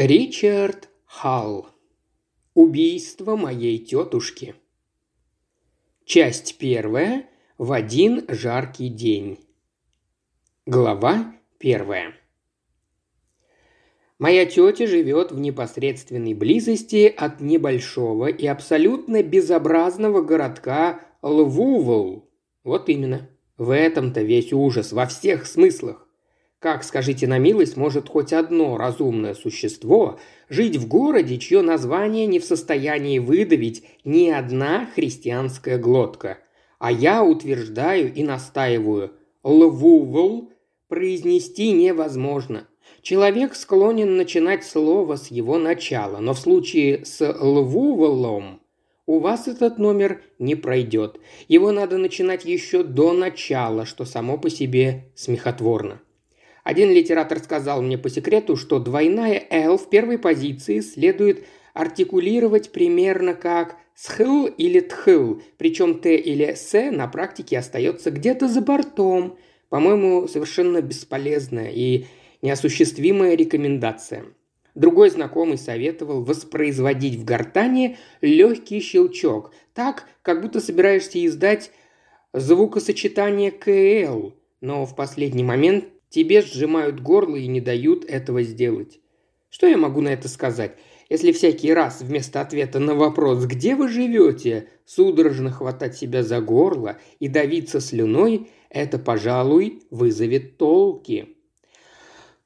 Ричард Халл. Убийство моей тетушки. Часть первая. В один жаркий день. Глава первая. Моя тетя живет в непосредственной близости от небольшого и абсолютно безобразного городка Лвувл. Вот именно. В этом-то весь ужас, во всех смыслах. Как, скажите на милость, может хоть одно разумное существо жить в городе, чье название не в состоянии выдавить ни одна христианская глотка? А я утверждаю и настаиваю, «лвувл» произнести невозможно. Человек склонен начинать слово с его начала, но в случае с «лвувлом» у вас этот номер не пройдет. Его надо начинать еще до начала, что само по себе смехотворно. Один литератор сказал мне по секрету, что двойная «л» в первой позиции следует артикулировать примерно как «схыл» или «тхыл», причем «т» или «с» на практике остается где-то за бортом. По-моему, совершенно бесполезная и неосуществимая рекомендация. Другой знакомый советовал воспроизводить в гортане легкий щелчок, так, как будто собираешься издать звукосочетание КЛ, но в последний момент Тебе сжимают горло и не дают этого сделать. Что я могу на это сказать? Если всякий раз вместо ответа на вопрос «Где вы живете?» судорожно хватать себя за горло и давиться слюной, это, пожалуй, вызовет толки.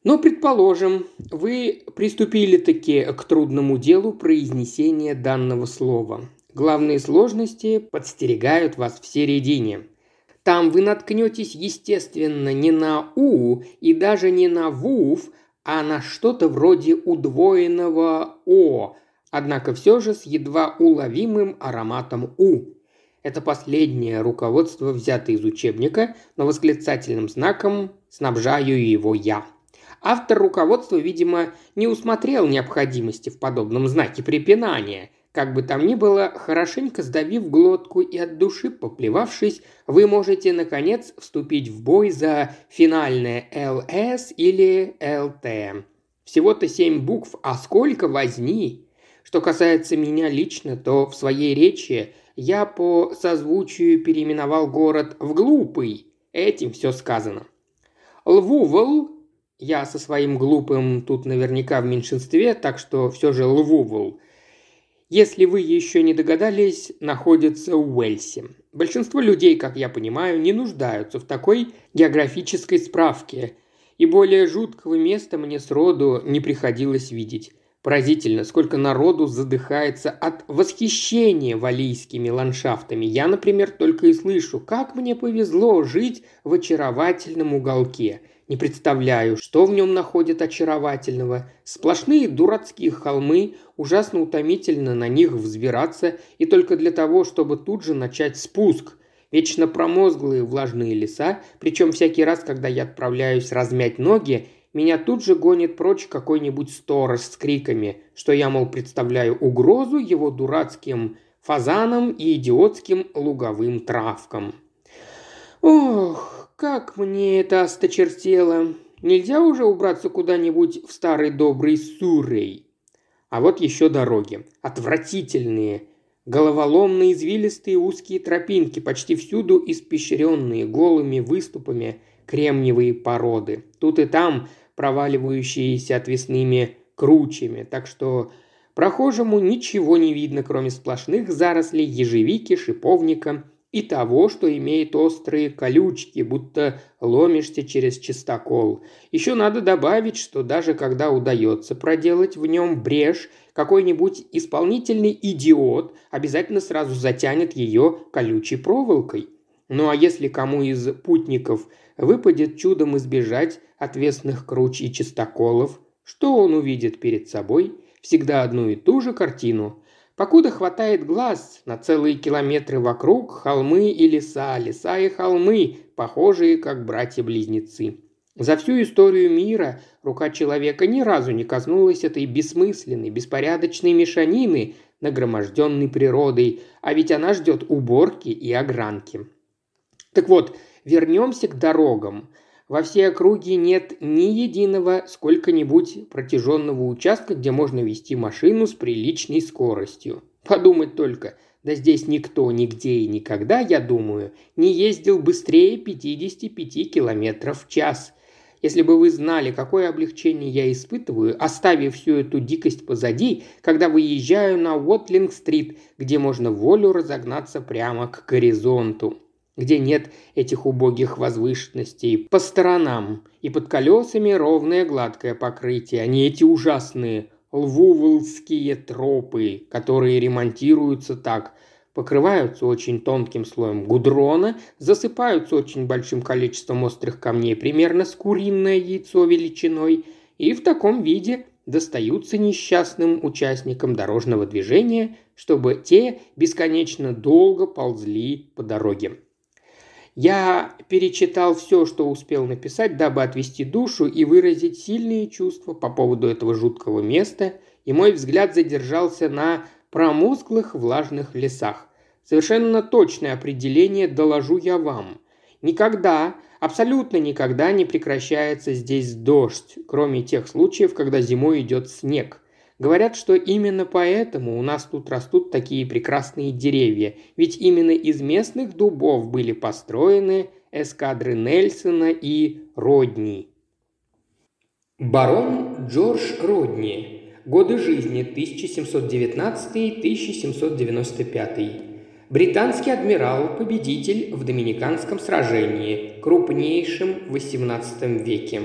Но, предположим, вы приступили-таки к трудному делу произнесения данного слова. Главные сложности подстерегают вас в середине. Там вы наткнетесь, естественно, не на «у» и даже не на «вув», а на что-то вроде удвоенного «о», однако все же с едва уловимым ароматом «у». Это последнее руководство взято из учебника, но восклицательным знаком снабжаю его я. Автор руководства, видимо, не усмотрел необходимости в подобном знаке препинания – как бы там ни было, хорошенько сдавив глотку и от души поплевавшись, вы можете, наконец, вступить в бой за финальное ЛС или ЛТ. Всего-то семь букв, а сколько возни? Что касается меня лично, то в своей речи я по созвучию переименовал город в Глупый. Этим все сказано. Лвувл, я со своим глупым тут наверняка в меньшинстве, так что все же Лвувл – если вы еще не догадались, находится в Уэльсе. Большинство людей, как я понимаю, не нуждаются в такой географической справке, и более жуткого места мне сроду не приходилось видеть. Поразительно, сколько народу задыхается от восхищения валийскими ландшафтами. Я, например, только и слышу, как мне повезло жить в очаровательном уголке – не представляю, что в нем находят очаровательного. Сплошные дурацкие холмы, ужасно утомительно на них взбираться, и только для того, чтобы тут же начать спуск. Вечно промозглые влажные леса, причем всякий раз, когда я отправляюсь размять ноги, меня тут же гонит прочь какой-нибудь сторож с криками, что я, мол, представляю угрозу его дурацким фазанам и идиотским луговым травкам. Ох, как мне это осточертело. Нельзя уже убраться куда-нибудь в старый добрый Сурей? А вот еще дороги. Отвратительные. Головоломные, извилистые узкие тропинки, почти всюду испещренные голыми выступами кремниевые породы. Тут и там проваливающиеся отвесными кручами, так что прохожему ничего не видно, кроме сплошных зарослей ежевики, шиповника и того, что имеет острые колючки, будто ломишься через чистокол. Еще надо добавить, что даже когда удается проделать в нем брешь, какой-нибудь исполнительный идиот обязательно сразу затянет ее колючей проволокой. Ну а если кому из путников выпадет чудом избежать отвесных круч и чистоколов, что он увидит перед собой? Всегда одну и ту же картину – Покуда хватает глаз на целые километры вокруг холмы и леса, леса и холмы, похожие как братья-близнецы. За всю историю мира рука человека ни разу не коснулась этой бессмысленной, беспорядочной мешанины, нагроможденной природой, а ведь она ждет уборки и огранки. Так вот, вернемся к дорогам. Во всей округе нет ни единого сколько-нибудь протяженного участка, где можно вести машину с приличной скоростью. Подумать только, да здесь никто, нигде и никогда, я думаю, не ездил быстрее 55 километров в час. Если бы вы знали, какое облегчение я испытываю, оставив всю эту дикость позади, когда выезжаю на Уотлинг-стрит, где можно волю разогнаться прямо к горизонту где нет этих убогих возвышенностей по сторонам, и под колесами ровное гладкое покрытие, а не эти ужасные лвувлские тропы, которые ремонтируются так, покрываются очень тонким слоем гудрона, засыпаются очень большим количеством острых камней, примерно с куриное яйцо величиной, и в таком виде достаются несчастным участникам дорожного движения, чтобы те бесконечно долго ползли по дороге. Я перечитал все, что успел написать, дабы отвести душу и выразить сильные чувства по поводу этого жуткого места, и мой взгляд задержался на промозглых влажных лесах. Совершенно точное определение доложу я вам. Никогда, абсолютно никогда не прекращается здесь дождь, кроме тех случаев, когда зимой идет снег. Говорят, что именно поэтому у нас тут растут такие прекрасные деревья, ведь именно из местных дубов были построены эскадры Нельсона и Родни. Барон Джордж Родни. Годы жизни 1719-1795. Британский адмирал, победитель в Доминиканском сражении, крупнейшем в XVIII веке.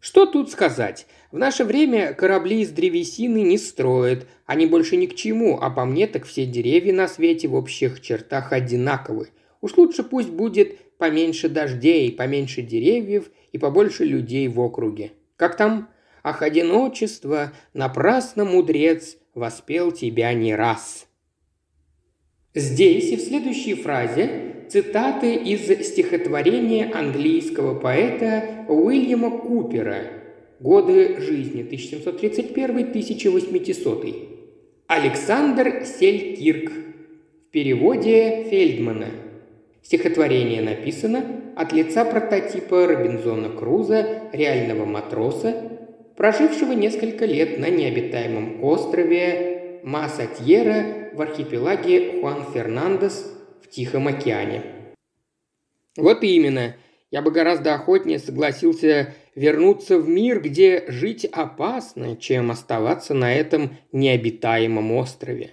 Что тут сказать? В наше время корабли из древесины не строят, они больше ни к чему, а по мне так все деревья на свете в общих чертах одинаковы. Уж лучше пусть будет поменьше дождей, поменьше деревьев и побольше людей в округе. Как там? Ах, одиночество, напрасно мудрец воспел тебя не раз. Здесь и в следующей фразе цитаты из стихотворения английского поэта Уильяма Купера «Годы жизни 1731-1800». Александр Селькирк в переводе Фельдмана. Стихотворение написано от лица прототипа Робинзона Круза, реального матроса, прожившего несколько лет на необитаемом острове Масатьера в архипелаге Хуан Фернандес Тихом океане. Вот именно. Я бы гораздо охотнее согласился вернуться в мир, где жить опасно, чем оставаться на этом необитаемом острове.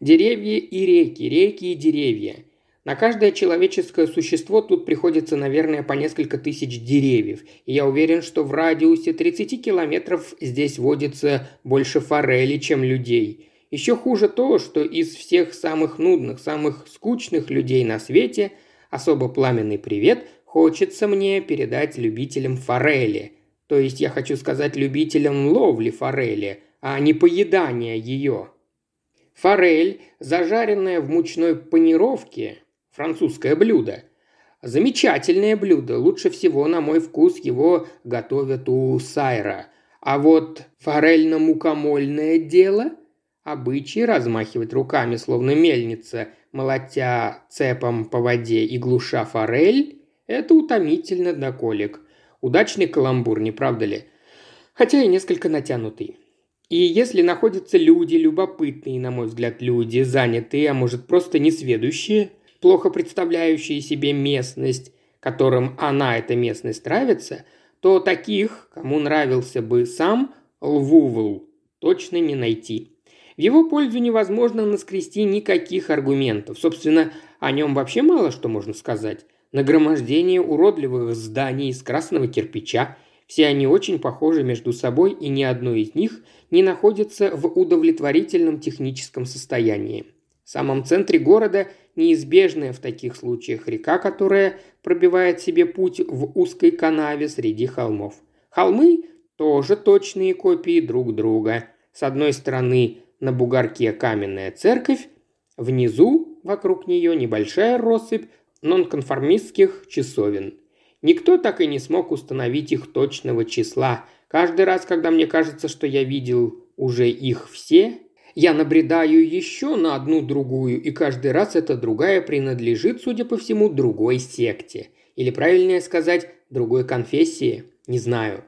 Деревья и реки, реки и деревья. На каждое человеческое существо тут приходится, наверное, по несколько тысяч деревьев. И я уверен, что в радиусе 30 километров здесь водится больше форели, чем людей. Еще хуже то, что из всех самых нудных, самых скучных людей на свете особо пламенный привет хочется мне передать любителям форели. То есть я хочу сказать любителям ловли форели, а не поедания ее. Форель, зажаренная в мучной панировке, французское блюдо. Замечательное блюдо, лучше всего, на мой вкус, его готовят у Сайра. А вот форельно-мукомольное дело – Обычай размахивать руками, словно мельница, молотя цепом по воде и глуша форель – это утомительно до колик. Удачный каламбур, не правда ли? Хотя и несколько натянутый. И если находятся люди, любопытные, на мой взгляд, люди, занятые, а может просто несведущие, плохо представляющие себе местность, которым она, эта местность, нравится, то таких, кому нравился бы сам Лвувл, точно не найти. В его пользу невозможно наскрести никаких аргументов. Собственно, о нем вообще мало что можно сказать. Нагромождение уродливых зданий из красного кирпича. Все они очень похожи между собой, и ни одно из них не находится в удовлетворительном техническом состоянии. В самом центре города неизбежная в таких случаях река, которая пробивает себе путь в узкой канаве среди холмов. Холмы тоже точные копии друг друга. С одной стороны на бугорке каменная церковь, внизу, вокруг нее, небольшая россыпь нонконформистских часовен. Никто так и не смог установить их точного числа. Каждый раз, когда мне кажется, что я видел уже их все, я набредаю еще на одну другую, и каждый раз эта другая принадлежит, судя по всему, другой секте. Или правильнее сказать, другой конфессии? Не знаю.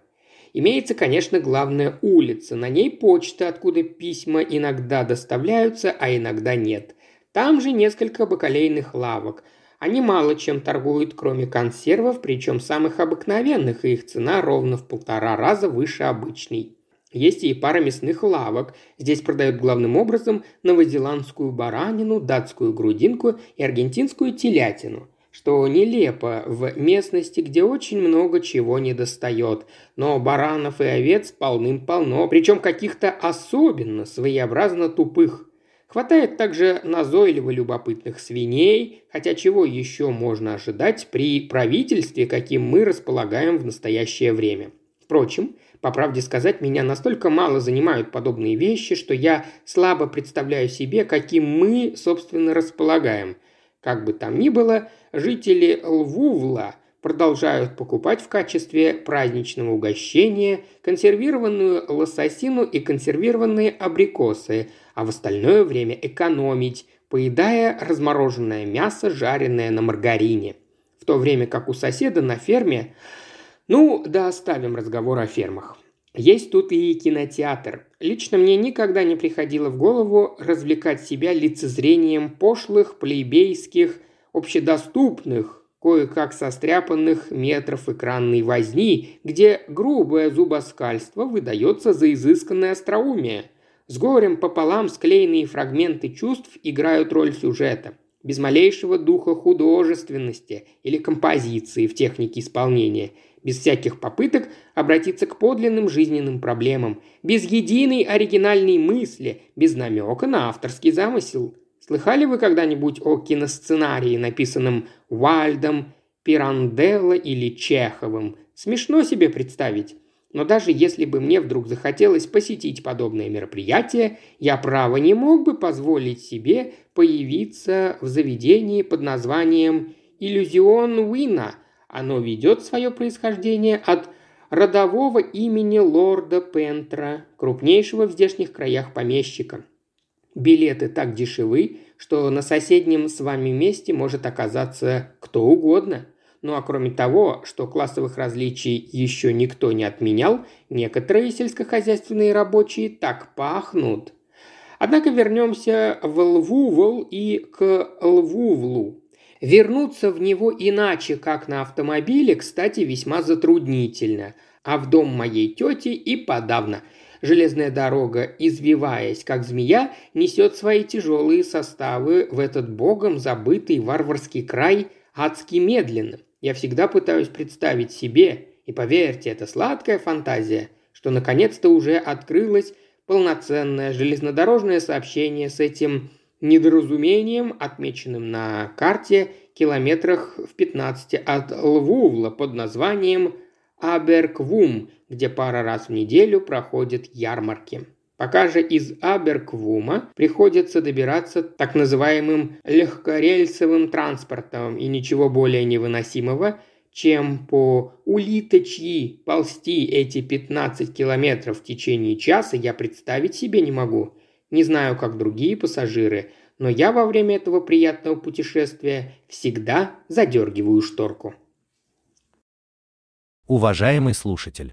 Имеется, конечно, главная улица. На ней почта, откуда письма иногда доставляются, а иногда нет. Там же несколько бакалейных лавок. Они мало чем торгуют, кроме консервов, причем самых обыкновенных, и их цена ровно в полтора раза выше обычной. Есть и пара мясных лавок. Здесь продают главным образом новозеландскую баранину, датскую грудинку и аргентинскую телятину – что нелепо в местности, где очень много чего не достает. Но баранов и овец полным-полно, причем каких-то особенно своеобразно тупых. Хватает также назойливо любопытных свиней, хотя чего еще можно ожидать при правительстве, каким мы располагаем в настоящее время. Впрочем, по правде сказать, меня настолько мало занимают подобные вещи, что я слабо представляю себе, каким мы, собственно, располагаем. Как бы там ни было, жители Лвувла продолжают покупать в качестве праздничного угощения консервированную лососину и консервированные абрикосы, а в остальное время экономить, поедая размороженное мясо, жареное на маргарине. В то время как у соседа на ферме... Ну, да оставим разговор о фермах. Есть тут и кинотеатр. Лично мне никогда не приходило в голову развлекать себя лицезрением пошлых, плебейских, общедоступных, кое-как состряпанных метров экранной возни, где грубое зубоскальство выдается за изысканное остроумие. С горем пополам склеенные фрагменты чувств играют роль сюжета, без малейшего духа художественности или композиции в технике исполнения, без всяких попыток обратиться к подлинным жизненным проблемам, без единой оригинальной мысли, без намека на авторский замысел – Слыхали вы когда-нибудь о киносценарии, написанном Вальдом, Пиранделло или Чеховым? Смешно себе представить. Но даже если бы мне вдруг захотелось посетить подобное мероприятие, я право не мог бы позволить себе появиться в заведении под названием «Иллюзион Уина». Оно ведет свое происхождение от родового имени лорда Пентра, крупнейшего в здешних краях помещика – Билеты так дешевы, что на соседнем с вами месте может оказаться кто угодно. Ну а кроме того, что классовых различий еще никто не отменял, некоторые сельскохозяйственные рабочие так пахнут. Однако вернемся в Лвувл и к Лвувлу. Вернуться в него иначе, как на автомобиле, кстати, весьма затруднительно. А в дом моей тети и подавно – Железная дорога, извиваясь как змея, несет свои тяжелые составы в этот богом забытый варварский край адски медленно. Я всегда пытаюсь представить себе, и поверьте, это сладкая фантазия, что наконец-то уже открылось полноценное железнодорожное сообщение с этим недоразумением, отмеченным на карте километрах в 15 от Лвувла под названием Аберквум, где пара раз в неделю проходят ярмарки. Пока же из Аберквума приходится добираться так называемым легкорельсовым транспортом и ничего более невыносимого, чем по улиточьи ползти эти 15 километров в течение часа, я представить себе не могу. Не знаю, как другие пассажиры, но я во время этого приятного путешествия всегда задергиваю шторку. Уважаемый слушатель,